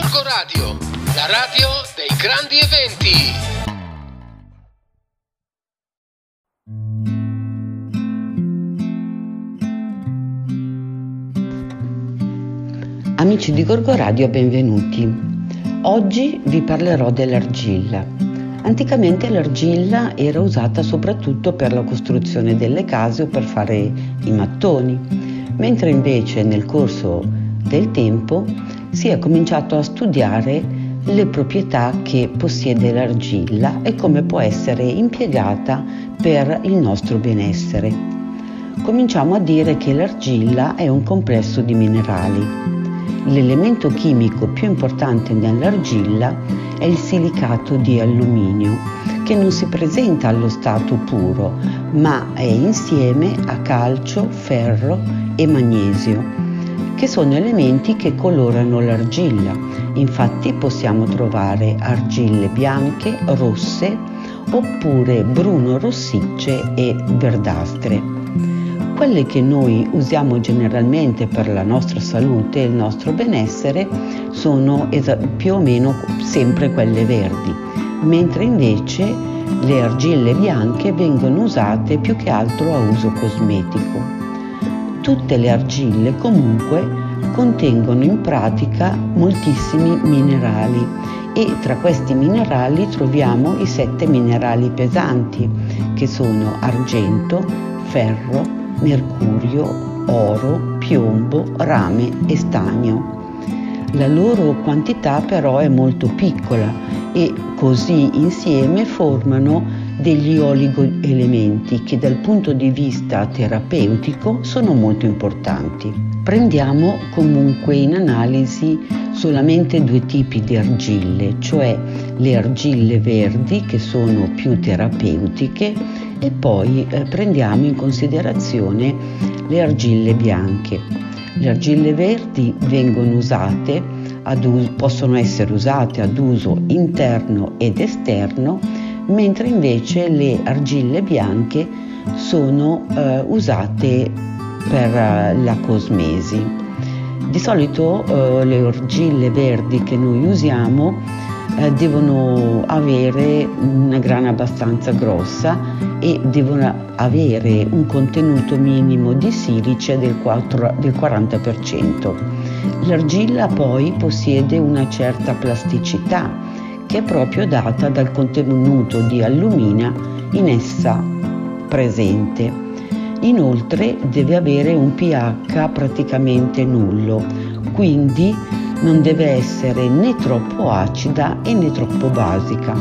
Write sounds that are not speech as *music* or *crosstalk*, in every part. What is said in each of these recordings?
Gorgo Radio, la radio dei grandi eventi. Amici di Gorgo Radio, benvenuti. Oggi vi parlerò dell'argilla. Anticamente l'argilla era usata soprattutto per la costruzione delle case o per fare i mattoni, mentre invece nel corso del tempo si è cominciato a studiare le proprietà che possiede l'argilla e come può essere impiegata per il nostro benessere. Cominciamo a dire che l'argilla è un complesso di minerali L'elemento chimico più importante nell'argilla è il silicato di alluminio, che non si presenta allo stato puro, ma è insieme a calcio, ferro e magnesio, che sono elementi che colorano l'argilla. Infatti possiamo trovare argille bianche, rosse, oppure bruno rossicce e verdastre. Quelle che noi usiamo generalmente per la nostra salute e il nostro benessere sono più o meno sempre quelle verdi, mentre invece le argille bianche vengono usate più che altro a uso cosmetico. Tutte le argille comunque contengono in pratica moltissimi minerali e tra questi minerali troviamo i sette minerali pesanti che sono argento, ferro, mercurio, oro, piombo, rame e stagno. La loro quantità però è molto piccola e così insieme formano degli oligoelementi che dal punto di vista terapeutico sono molto importanti. Prendiamo comunque in analisi solamente due tipi di argille, cioè le argille verdi che sono più terapeutiche e poi eh, prendiamo in considerazione le argille bianche. Le argille verdi vengono usate, uso, possono essere usate ad uso interno ed esterno, mentre invece le argille bianche sono eh, usate per uh, la cosmesi. Di solito uh, le argille verdi che noi usiamo uh, devono avere una grana abbastanza grossa e devono avere un contenuto minimo di silice del, 4, del 40%. L'argilla poi possiede una certa plasticità che è proprio data dal contenuto di allumina in essa presente. Inoltre deve avere un pH praticamente nullo, quindi non deve essere né troppo acida né troppo basica.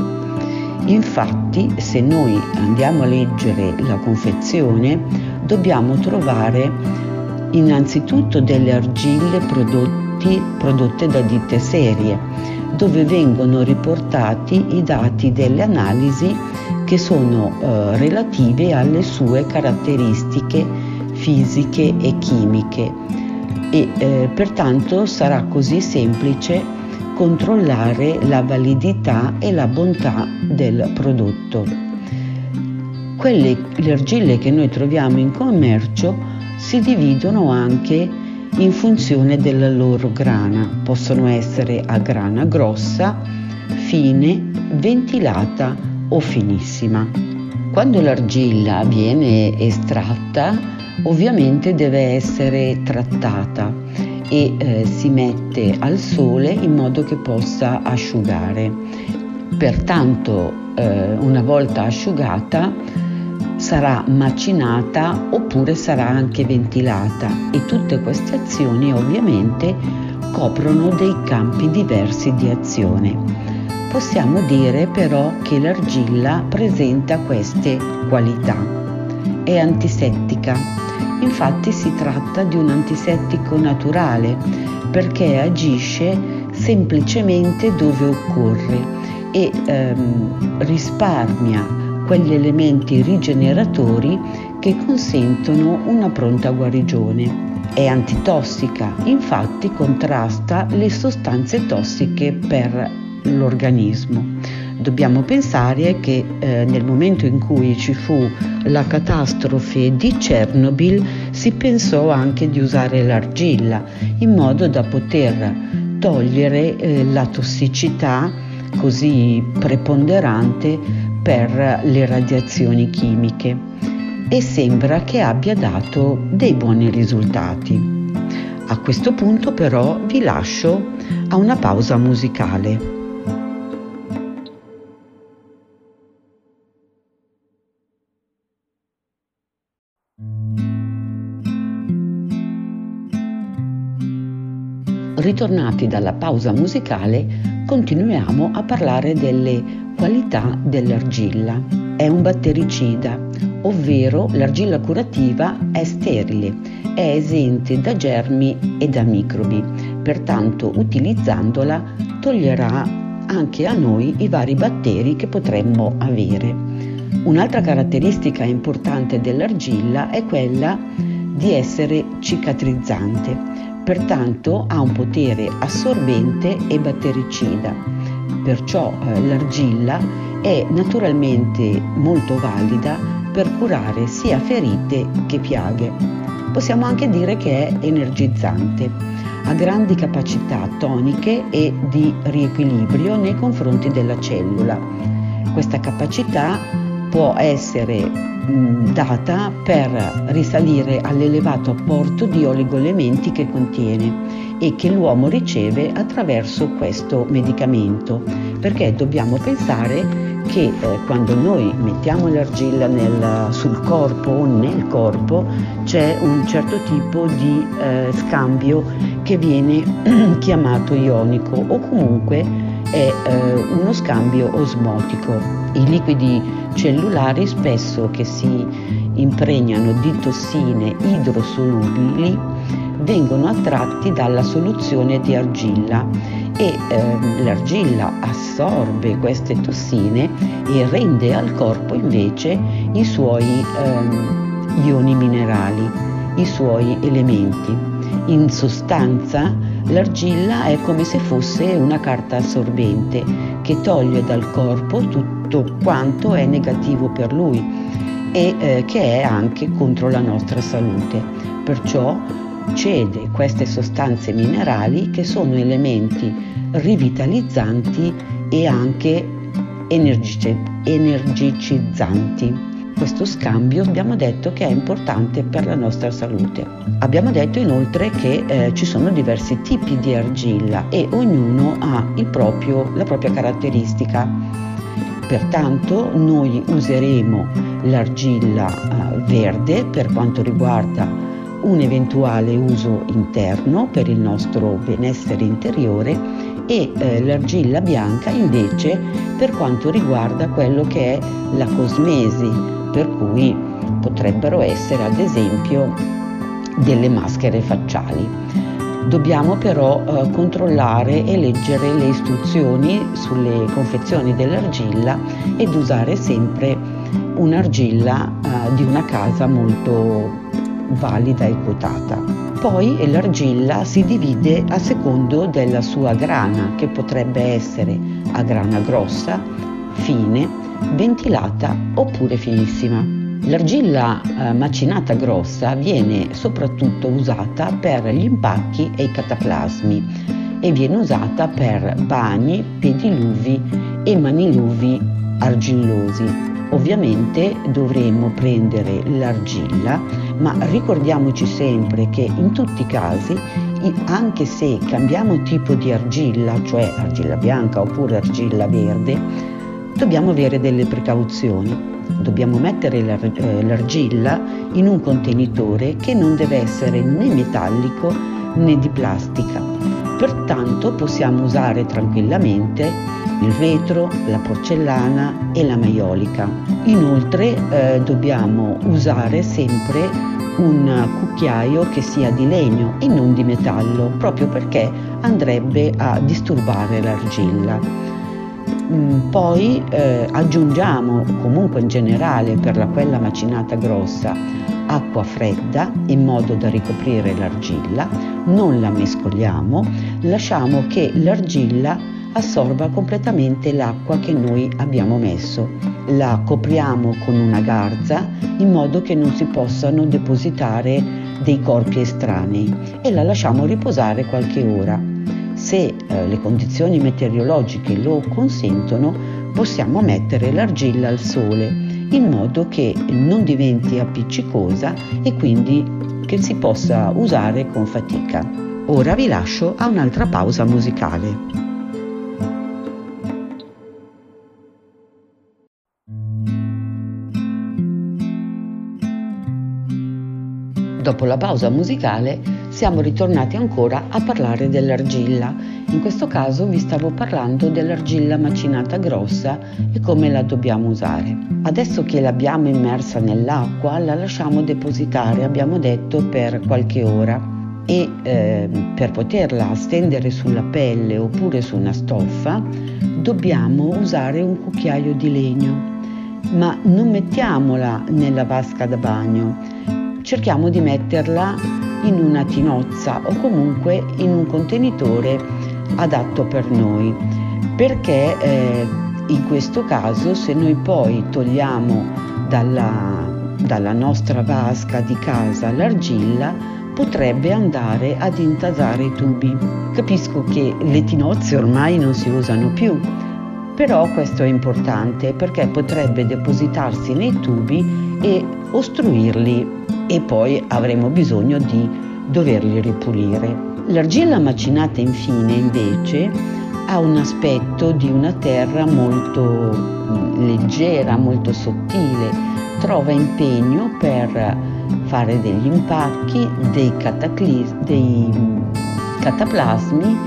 Infatti, se noi andiamo a leggere la confezione, dobbiamo trovare innanzitutto delle argille prodotti, prodotte da ditte serie, dove vengono riportati i dati delle analisi che sono eh, relative alle sue caratteristiche fisiche e chimiche e eh, pertanto sarà così semplice controllare la validità e la bontà del prodotto. Quelle le argille che noi troviamo in commercio si dividono anche in funzione della loro grana. Possono essere a grana grossa, fine, ventilata o finissima. Quando l'argilla viene estratta, ovviamente deve essere trattata e eh, si mette al sole in modo che possa asciugare. Pertanto eh, una volta asciugata sarà macinata oppure sarà anche ventilata e tutte queste azioni ovviamente coprono dei campi diversi di azione. Possiamo dire però che l'argilla presenta queste qualità. È antisettica, Infatti si tratta di un antisettico naturale perché agisce semplicemente dove occorre e ehm, risparmia quegli elementi rigeneratori che consentono una pronta guarigione. È antitossica, infatti contrasta le sostanze tossiche per l'organismo. Dobbiamo pensare che eh, nel momento in cui ci fu la catastrofe di Chernobyl si pensò anche di usare l'argilla in modo da poter togliere eh, la tossicità così preponderante per le radiazioni chimiche e sembra che abbia dato dei buoni risultati. A questo punto però vi lascio a una pausa musicale. Ritornati dalla pausa musicale, continuiamo a parlare delle qualità dell'argilla. È un battericida, ovvero l'argilla curativa è sterile, è esente da germi e da microbi, pertanto utilizzandola toglierà anche a noi i vari batteri che potremmo avere. Un'altra caratteristica importante dell'argilla è quella di essere cicatrizzante pertanto ha un potere assorbente e battericida. Perciò eh, l'argilla è naturalmente molto valida per curare sia ferite che piaghe. Possiamo anche dire che è energizzante. Ha grandi capacità toniche e di riequilibrio nei confronti della cellula. Questa capacità può essere data per risalire all'elevato apporto di oligoelementi che contiene e che l'uomo riceve attraverso questo medicamento, perché dobbiamo pensare che eh, quando noi mettiamo l'argilla nel, sul corpo o nel corpo c'è un certo tipo di eh, scambio che viene *clears throat* chiamato ionico o comunque è eh, uno scambio osmotico. I liquidi cellulari spesso che si impregnano di tossine idrosolubili vengono attratti dalla soluzione di argilla e eh, l'argilla assorbe queste tossine e rende al corpo invece i suoi eh, ioni minerali, i suoi elementi. In sostanza L'argilla è come se fosse una carta assorbente che toglie dal corpo tutto quanto è negativo per lui e eh, che è anche contro la nostra salute. Perciò cede queste sostanze minerali che sono elementi rivitalizzanti e anche energicizzanti questo scambio abbiamo detto che è importante per la nostra salute. Abbiamo detto inoltre che eh, ci sono diversi tipi di argilla e ognuno ha proprio, la propria caratteristica. Pertanto noi useremo l'argilla eh, verde per quanto riguarda un eventuale uso interno per il nostro benessere interiore e eh, l'argilla bianca invece per quanto riguarda quello che è la cosmesi, per cui potrebbero essere ad esempio delle maschere facciali. Dobbiamo però eh, controllare e leggere le istruzioni sulle confezioni dell'argilla ed usare sempre un'argilla eh, di una casa molto valida e quotata. Poi l'argilla si divide a secondo della sua grana, che potrebbe essere a grana grossa, fine, ventilata oppure finissima. L'argilla eh, macinata grossa viene soprattutto usata per gli impacchi e i cataplasmi e viene usata per bagni, pediluvi e maniluvi argillosi. Ovviamente dovremmo prendere l'argilla, ma ricordiamoci sempre che in tutti i casi, anche se cambiamo tipo di argilla, cioè argilla bianca oppure argilla verde, dobbiamo avere delle precauzioni. Dobbiamo mettere eh, l'argilla in un contenitore che non deve essere né metallico né di plastica. Pertanto possiamo usare tranquillamente il vetro, la porcellana e la maiolica. Inoltre eh, dobbiamo usare sempre un cucchiaio che sia di legno e non di metallo, proprio perché andrebbe a disturbare l'argilla. Mm, poi eh, aggiungiamo comunque in generale per la quella macinata grossa acqua fredda in modo da ricoprire l'argilla, non la mescoliamo, lasciamo che l'argilla assorba completamente l'acqua che noi abbiamo messo. La copriamo con una garza in modo che non si possano depositare dei corpi estranei e la lasciamo riposare qualche ora se eh, le condizioni meteorologiche lo consentono, possiamo mettere l'argilla al sole in modo che non diventi appiccicosa e quindi che si possa usare con fatica. Ora vi lascio a un'altra pausa musicale. Dopo la pausa musicale siamo ritornati ancora a parlare dell'argilla. In questo caso vi stavo parlando dell'argilla macinata grossa e come la dobbiamo usare. Adesso che l'abbiamo immersa nell'acqua la lasciamo depositare, abbiamo detto, per qualche ora. E eh, per poterla stendere sulla pelle oppure su una stoffa dobbiamo usare un cucchiaio di legno. Ma non mettiamola nella vasca da bagno. Cerchiamo di metterla in una tinozza o comunque in un contenitore adatto per noi perché eh, in questo caso se noi poi togliamo dalla, dalla nostra vasca di casa l'argilla potrebbe andare ad intasare i tubi. Capisco che le tinozze ormai non si usano più, però questo è importante perché potrebbe depositarsi nei tubi e ostruirli e poi avremo bisogno di doverli ripulire. L'argilla macinata infine invece ha un aspetto di una terra molto mm, leggera, molto sottile, trova impegno per fare degli impacchi, dei, dei mm, cataplasmi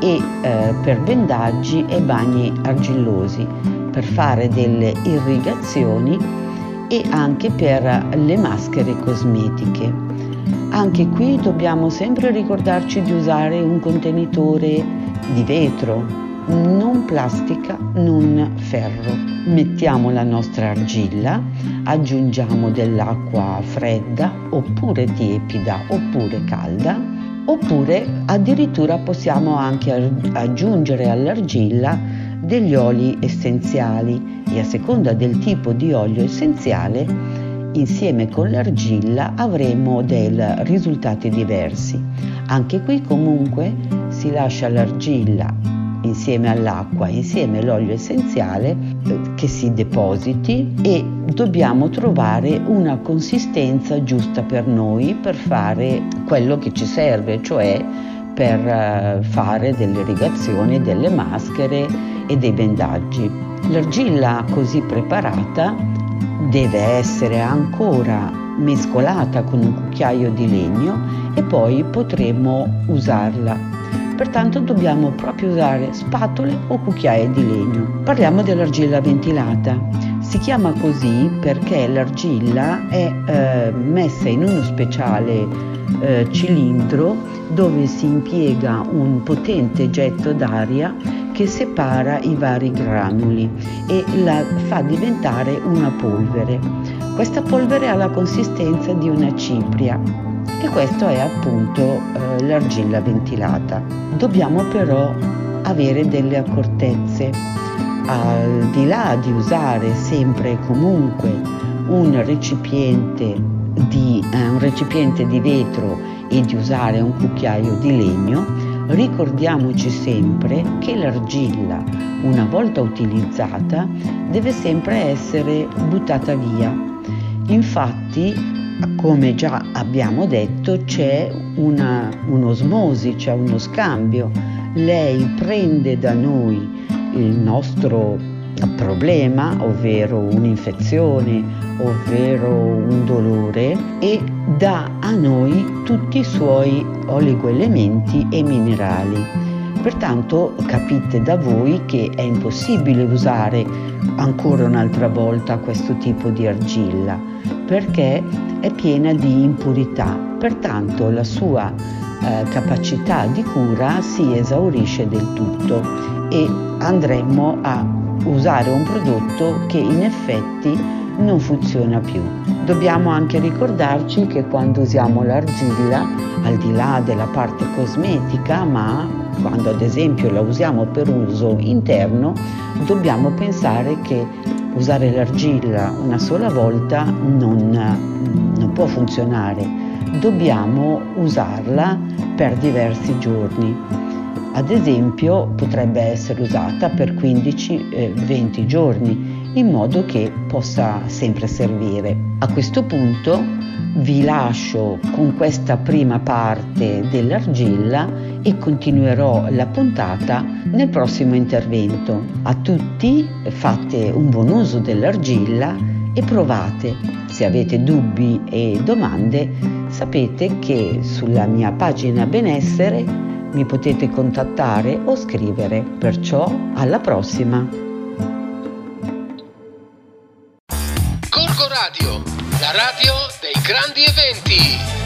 e eh, per bendaggi e bagni argillosi, per fare delle irrigazioni e anche per le maschere cosmetiche. Anche qui dobbiamo sempre ricordarci di usare un contenitore di vetro, non plastica, non ferro. Mettiamo la nostra argilla, aggiungiamo dell'acqua fredda oppure tiepida oppure calda oppure addirittura possiamo anche aggiungere all'argilla degli oli essenziali e a seconda del tipo di olio essenziale insieme con l'argilla avremo dei risultati diversi. Anche qui comunque si lascia l'argilla insieme all'acqua, insieme all'olio essenziale eh, che si depositi e dobbiamo trovare una consistenza giusta per noi per fare quello che ci serve, cioè per eh, fare delle irrigazioni, delle maschere e dei bendaggi. L'argilla così preparata deve essere ancora mescolata con un cucchiaio di legno e poi potremo usarla pertanto dobbiamo proprio usare spatole o cucchiaie di legno. Parliamo dell'argilla ventilata. Si chiama così perché l'argilla è eh, messa in uno speciale eh, cilindro dove si impiega un potente getto d'aria che separa i vari granuli e la fa diventare una polvere. Questa polvere ha la consistenza di una cipria e questo è appunto eh, l'argilla ventilata. Dobbiamo però avere delle accortezze. Al di là di usare sempre e comunque un recipiente di, eh, un recipiente di vetro e di usare un cucchiaio di legno, ricordiamoci sempre che l'argilla, una volta utilizzata, deve sempre essere buttata via. Infatti come già abbiamo detto, c'è una, un'osmosi, c'è uno scambio. Lei prende da noi il nostro problema, ovvero un'infezione, ovvero un dolore, e dà a noi tutti i suoi oligoelementi e minerali. Pertanto capite da voi che è impossibile usare ancora un'altra volta questo tipo di argilla perché è piena di impurità, pertanto la sua eh, capacità di cura si esaurisce del tutto e andremo a usare un prodotto che in effetti non funziona più. Dobbiamo anche ricordarci che quando usiamo l'argilla, al di là della parte cosmetica, ma quando ad esempio la usiamo per uso interno, dobbiamo pensare che usare l'argilla una sola volta non, non può funzionare, dobbiamo usarla per diversi giorni. Ad esempio potrebbe essere usata per 15-20 eh, giorni in modo che possa sempre servire. A questo punto vi lascio con questa prima parte dell'argilla e continuerò la puntata nel prossimo intervento. A tutti fate un buon uso dell'argilla e provate. Se avete dubbi e domande sapete che sulla mia pagina benessere mi potete contattare o scrivere. Perciò alla prossima! Radio dei grandi eventi.